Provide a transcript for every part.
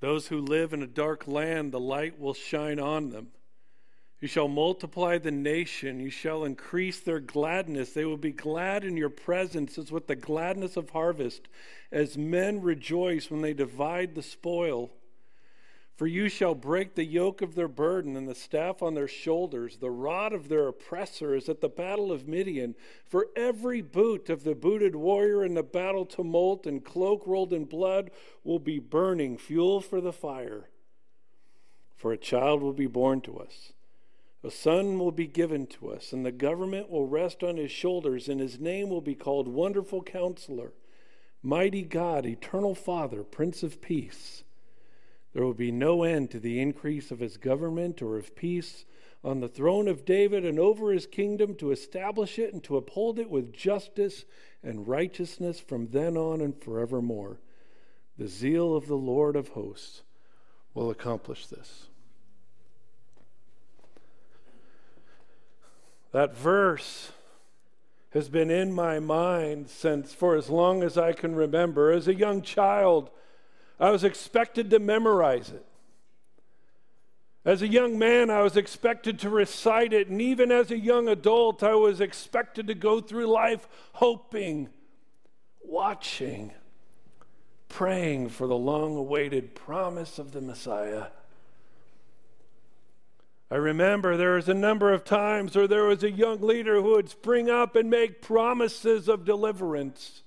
Those who live in a dark land, the light will shine on them. You shall multiply the nation. You shall increase their gladness. They will be glad in your presence as with the gladness of harvest, as men rejoice when they divide the spoil. For you shall break the yoke of their burden and the staff on their shoulders. The rod of their oppressor is at the battle of Midian. For every boot of the booted warrior in the battle tumult and cloak rolled in blood will be burning, fuel for the fire. For a child will be born to us. A son will be given to us, and the government will rest on his shoulders, and his name will be called Wonderful Counselor, Mighty God, Eternal Father, Prince of Peace. There will be no end to the increase of his government or of peace on the throne of David and over his kingdom to establish it and to uphold it with justice and righteousness from then on and forevermore. The zeal of the Lord of hosts will accomplish this. That verse has been in my mind since for as long as I can remember. As a young child, I was expected to memorize it. As a young man, I was expected to recite it. And even as a young adult, I was expected to go through life hoping, watching, praying for the long awaited promise of the Messiah. I remember there was a number of times where there was a young leader who would spring up and make promises of deliverance.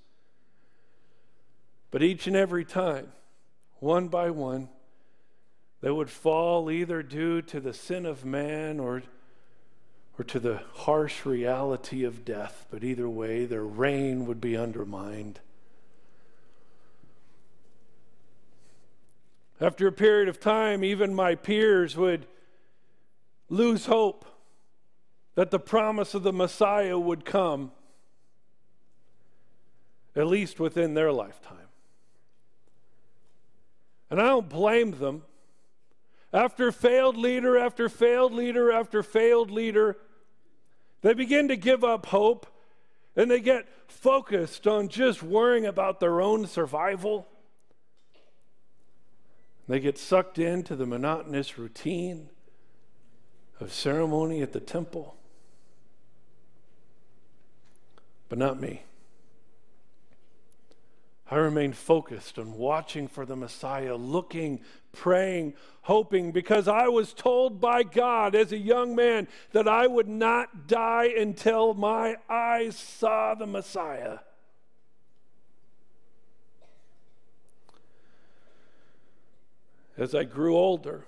But each and every time, one by one, they would fall either due to the sin of man or, or to the harsh reality of death. But either way, their reign would be undermined. After a period of time, even my peers would lose hope that the promise of the Messiah would come, at least within their lifetime. And I don't blame them. After failed leader after failed leader after failed leader, they begin to give up hope and they get focused on just worrying about their own survival. They get sucked into the monotonous routine of ceremony at the temple. But not me. I remained focused on watching for the Messiah, looking, praying, hoping, because I was told by God as a young man that I would not die until my eyes saw the Messiah. As I grew older,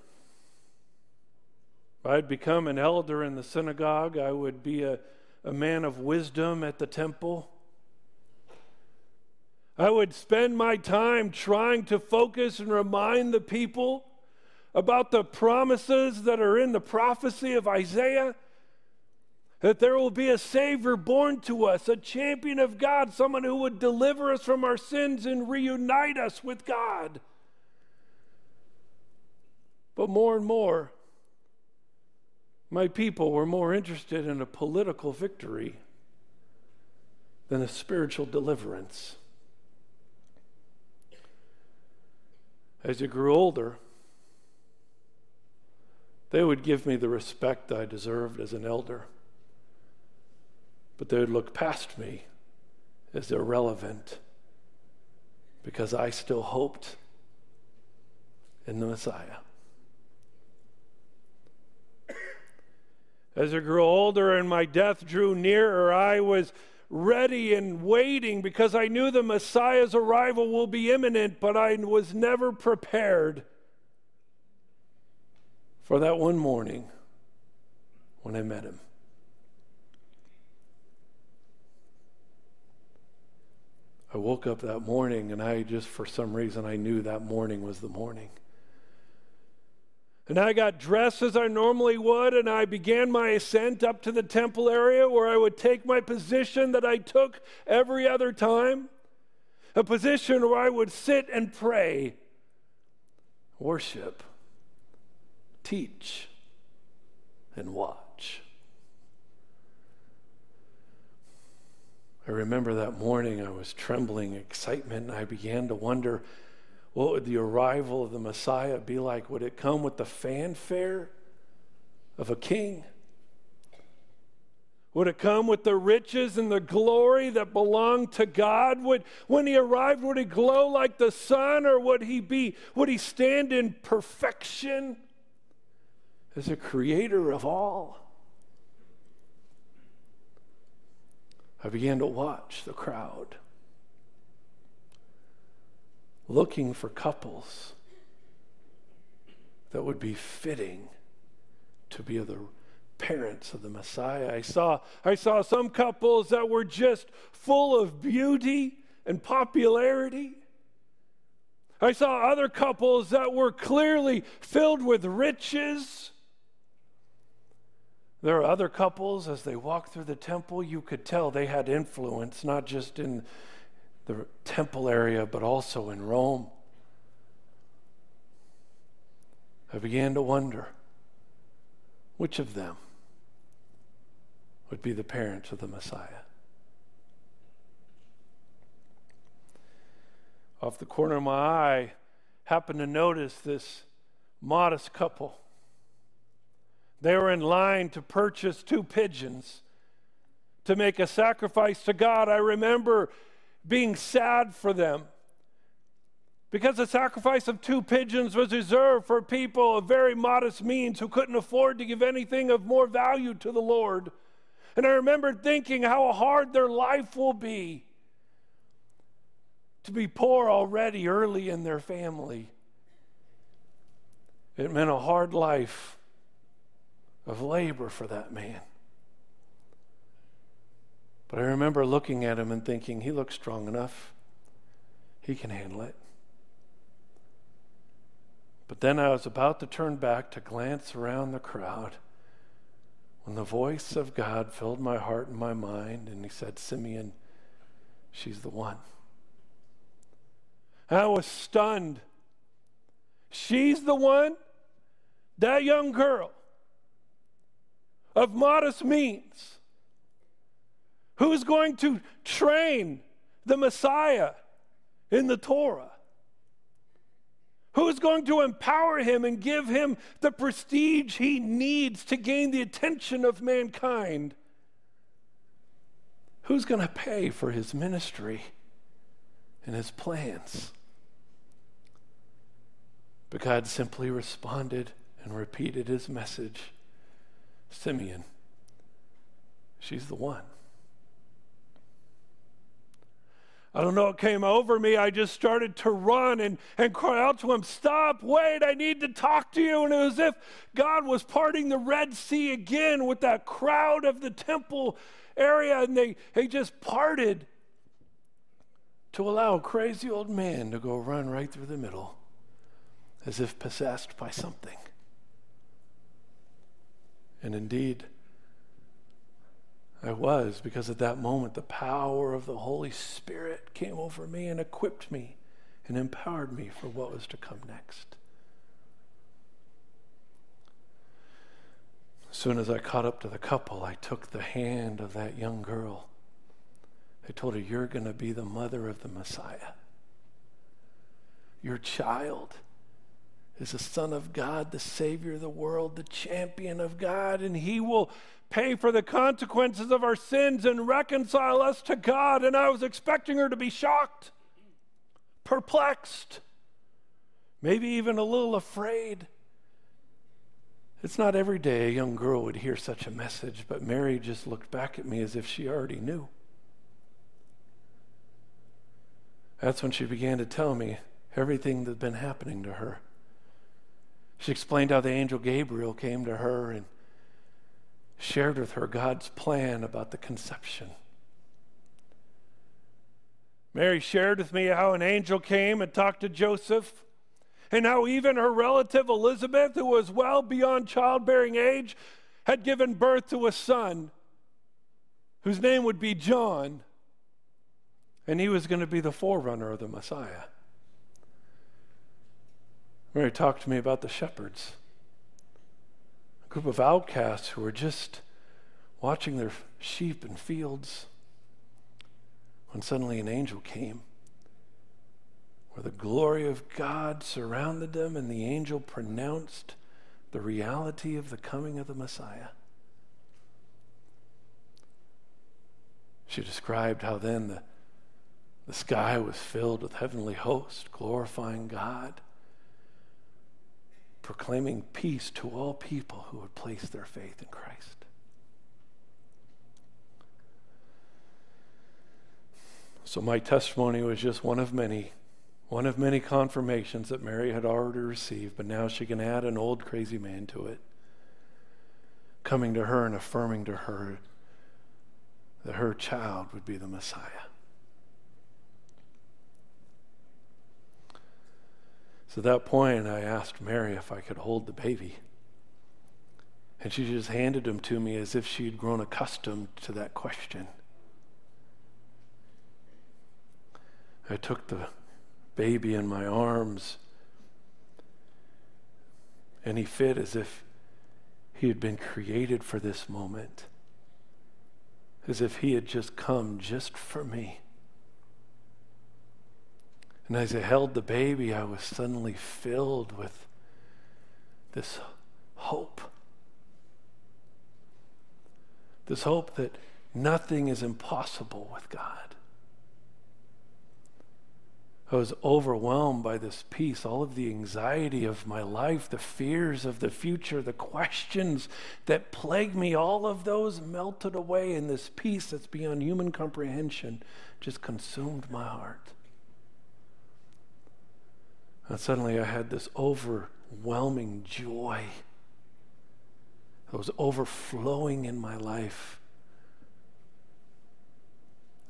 I'd become an elder in the synagogue. I would be a, a man of wisdom at the temple. I would spend my time trying to focus and remind the people about the promises that are in the prophecy of Isaiah that there will be a Savior born to us, a champion of God, someone who would deliver us from our sins and reunite us with God. But more and more, my people were more interested in a political victory than a spiritual deliverance. As I grew older, they would give me the respect I deserved as an elder, but they would look past me as irrelevant because I still hoped in the Messiah. As I grew older and my death drew nearer, I was ready and waiting because I knew the Messiah's arrival will be imminent, but I was never prepared for that one morning when I met him. I woke up that morning and I just, for some reason, I knew that morning was the morning. And I got dressed as I normally would, and I began my ascent up to the temple area where I would take my position that I took every other time a position where I would sit and pray, worship, teach, and watch. I remember that morning I was trembling excitement, and I began to wonder What would the arrival of the Messiah be like? Would it come with the fanfare of a king? Would it come with the riches and the glory that belong to God? Would when he arrived, would he glow like the sun, or would he be would he stand in perfection as a creator of all? I began to watch the crowd looking for couples that would be fitting to be the parents of the Messiah. I saw, I saw some couples that were just full of beauty and popularity. I saw other couples that were clearly filled with riches. There are other couples, as they walked through the temple, you could tell they had influence, not just in the temple area, but also in Rome. I began to wonder which of them would be the parents of the Messiah. Off the corner of my eye, happened to notice this modest couple. They were in line to purchase two pigeons to make a sacrifice to God. I remember being sad for them because the sacrifice of two pigeons was reserved for people of very modest means who couldn't afford to give anything of more value to the Lord. And I remember thinking how hard their life will be to be poor already early in their family. It meant a hard life of labor for that man. But I remember looking at him and thinking, he looks strong enough. He can handle it. But then I was about to turn back to glance around the crowd when the voice of God filled my heart and my mind, and he said, Simeon, she's the one. I was stunned. She's the one? That young girl of modest means who's going to train the Messiah in the Torah? Who's going to empower him and give him the prestige he needs to gain the attention of mankind? Who's going to pay for his ministry and his plans? But God simply responded and repeated his message Simeon, she's the one. I don't know what came over me. I just started to run and, and cry out to him, Stop, wait, I need to talk to you. And it was as if God was parting the Red Sea again with that crowd of the temple area, and they, they just parted to allow a crazy old man to go run right through the middle as if possessed by something. And indeed, I was because at that moment the power of the Holy Spirit came over me and equipped me and empowered me for what was to come next. As soon as I caught up to the couple, I took the hand of that young girl. I told her, You're going to be the mother of the Messiah. Your child is the Son of God, the Savior of the world, the champion of God, and He will pay for the consequences of our sins and reconcile us to God. And I was expecting her to be shocked, perplexed, maybe even a little afraid. It's not every day a young girl would hear such a message, but Mary just looked back at me as if she already knew. That's when she began to tell me everything that had been happening to her. She explained how the angel Gabriel came to her and shared with her God's plan about the conception. Mary shared with me how an angel came and talked to Joseph, and how even her relative Elizabeth, who was well beyond childbearing age, had given birth to a son whose name would be John, and he was going to be the forerunner of the Messiah. Mary talked to me about the shepherds a group of outcasts who were just watching their sheep and fields when suddenly an angel came where the glory of God surrounded them and the angel pronounced the reality of the coming of the Messiah. She described how then the, the sky was filled with heavenly hosts, glorifying God, proclaiming peace to all people who would place their faith in Christ. So, my testimony was just one of many, one of many confirmations that Mary had already received, but now she can add an old crazy man to it, coming to her and affirming to her that her child would be the Messiah. So at that point, I asked Mary if I could hold the baby. And she just handed him to me as if she'd grown accustomed to that question. I took the baby in my arms, and he fit as if he had been created for this moment as if he had just come just for me. And as I held the baby, I was suddenly filled with this hope. This hope that nothing is impossible with God. I was overwhelmed by this peace, all of the anxiety of my life, the fears of the future, the questions that plague me, all of those melted away, and this peace that's beyond human comprehension just consumed my heart. And suddenly I had this overwhelming joy that was overflowing in my life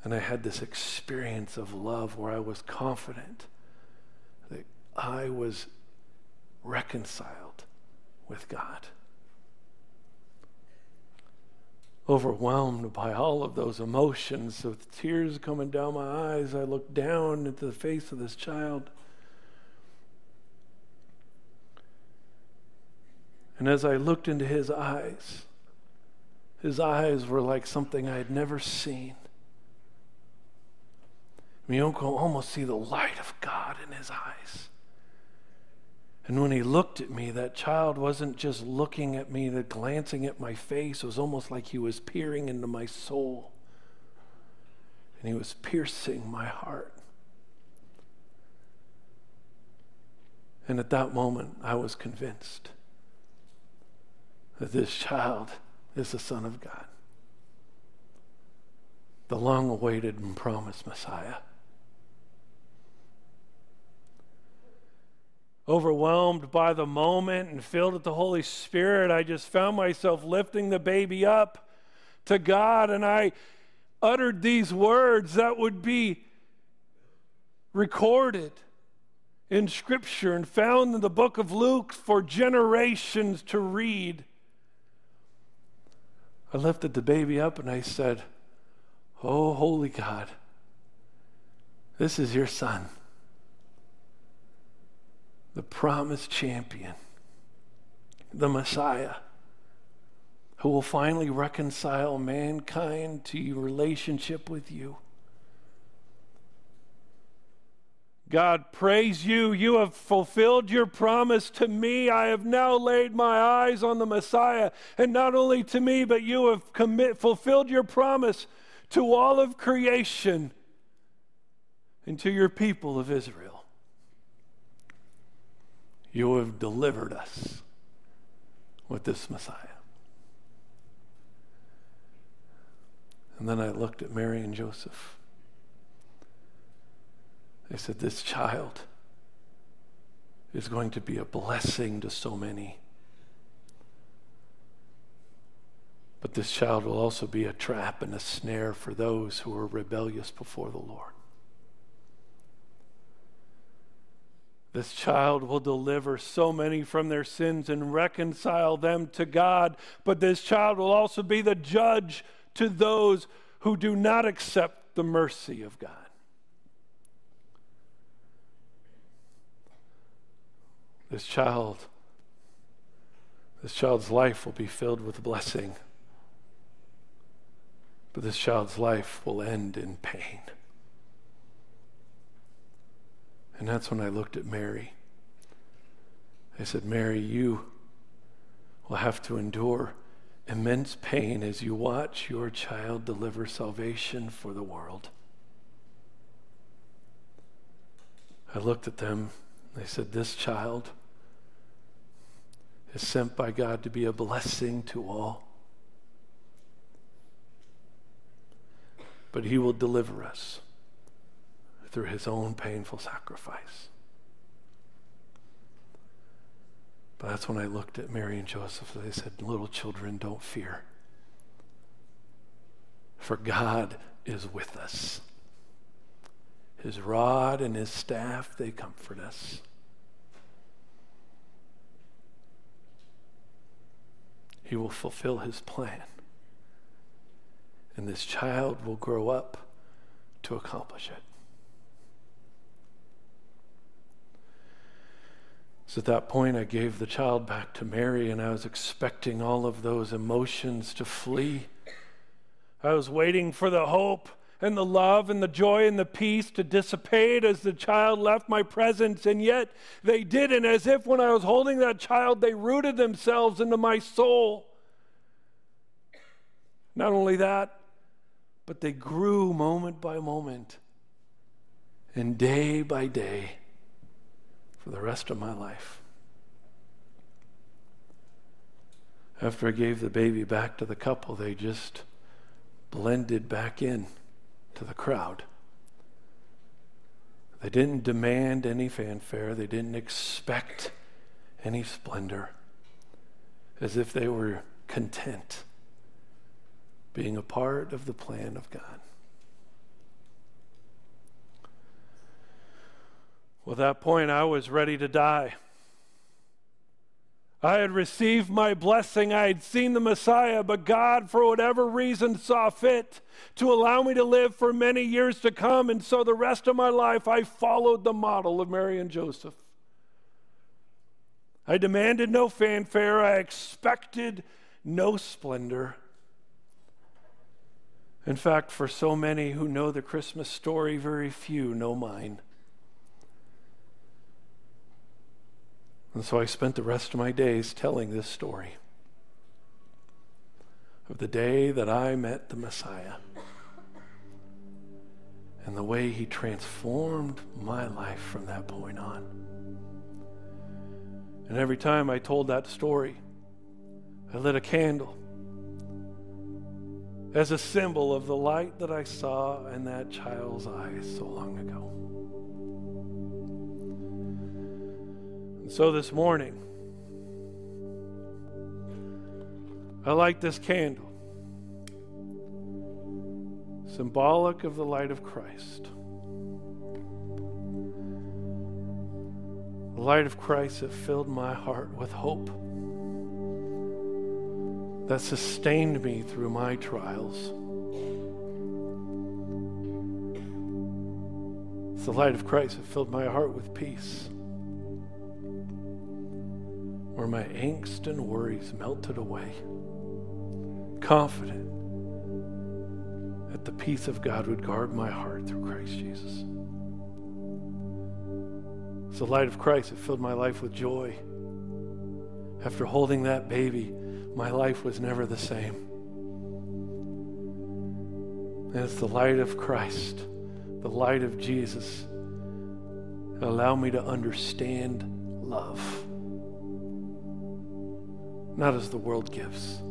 and I had this experience of love where I was confident that I was reconciled with God. Overwhelmed by all of those emotions, with tears coming down my eyes, I looked down into the face of this child. And as I looked into his eyes, his eyes were like something I had never seen. Mean, almost see the light of God in his eyes. And when he looked at me, that child wasn't just looking at me, the glancing at my face. Was almost like he was peering into my soul. And he was piercing my heart. And at that moment, I was convinced that this child is the Son of God, the long awaited and promised Messiah. overwhelmed by the moment and filled with the Holy Spirit, I just found myself lifting the baby up to God and I uttered these words that would be recorded in Scripture and found in the book of Luke for generations to read. I lifted the baby up and I said, Oh, holy God, this is your son the promised champion, the Messiah, who will finally reconcile mankind to your relationship with you. God, praise you. You have fulfilled your promise to me. I have now laid my eyes on the Messiah. And not only to me, but you have commit, fulfilled your promise to all of creation and to your people of Israel. You have delivered us with this Messiah. And then I looked at Mary and Joseph. I said, This child is going to be a blessing to so many. But this child will also be a trap and a snare for those who are rebellious before the Lord. This child will deliver so many from their sins and reconcile them to God. But this child will also be the judge to those who do not accept the mercy of God. This child, this child's life will be filled with blessing. But this child's life will end in pain. And that's when I looked at Mary. I said, Mary, you will have to endure immense pain as you watch your child deliver salvation for the world. I looked at them. They said, This child is sent by God to be a blessing to all. But he will deliver us through his own painful sacrifice. But that's when I looked at Mary and Joseph. They said, Little children, don't fear. For God is with us. His rod and his staff, they comfort us. He will fulfill his plan. And this child will grow up to accomplish it. So at that point, I gave the child back to Mary, and I was expecting all of those emotions to flee. I was waiting for the hope and the love and the joy and the peace to dissipate as the child left my presence, and yet they didn't, as if when I was holding that child, they rooted themselves into my soul. Not only that, but they grew moment by moment and day by day for the rest of my life. After I gave the baby back to the couple, they just blended back in to the crowd. They didn't demand any fanfare, they didn't expect any splendor, as if they were content being a part of the plan of God. Well, at that point, I was ready to die. I had received my blessing. I had seen the Messiah, but God, for whatever reason, saw fit to allow me to live for many years to come. And so the rest of my life, I followed the model of Mary and Joseph. I demanded no fanfare, I expected no splendor. In fact, for so many who know the Christmas story, very few know mine. And so I spent the rest of my days telling this story of the day that I met the Messiah and the way he transformed my life from that point on. And every time I told that story, I lit a candle as a symbol of the light that I saw in that child's eyes so long ago. And so this morning, I light this candle, symbolic of the light of Christ. The light of Christ that filled my heart with hope, that sustained me through my trials. It's the light of Christ that filled my heart with peace where my angst and worries melted away, confident that the peace of God would guard my heart through Christ Jesus. It's the light of Christ that filled my life with joy. After holding that baby, my life was never the same. And it's the light of Christ, the light of Jesus, that allow me to understand love not as the world gives,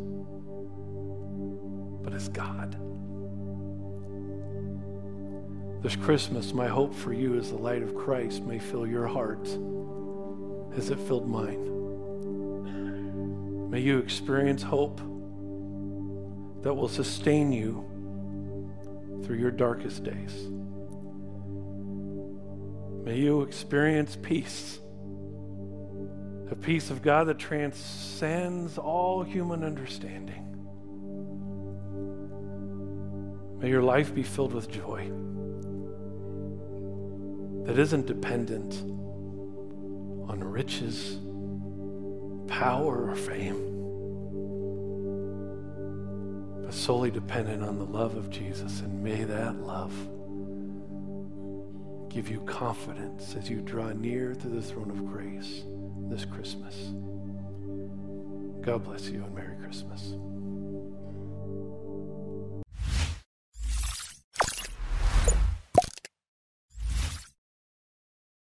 but as God. This Christmas, my hope for you is the light of Christ may fill your heart as it filled mine. May you experience hope that will sustain you through your darkest days. May you experience peace the peace of God that transcends all human understanding. May your life be filled with joy that isn't dependent on riches, power, or fame, but solely dependent on the love of Jesus. And may that love give you confidence as you draw near to the throne of grace this Christmas. God bless you and Merry Christmas.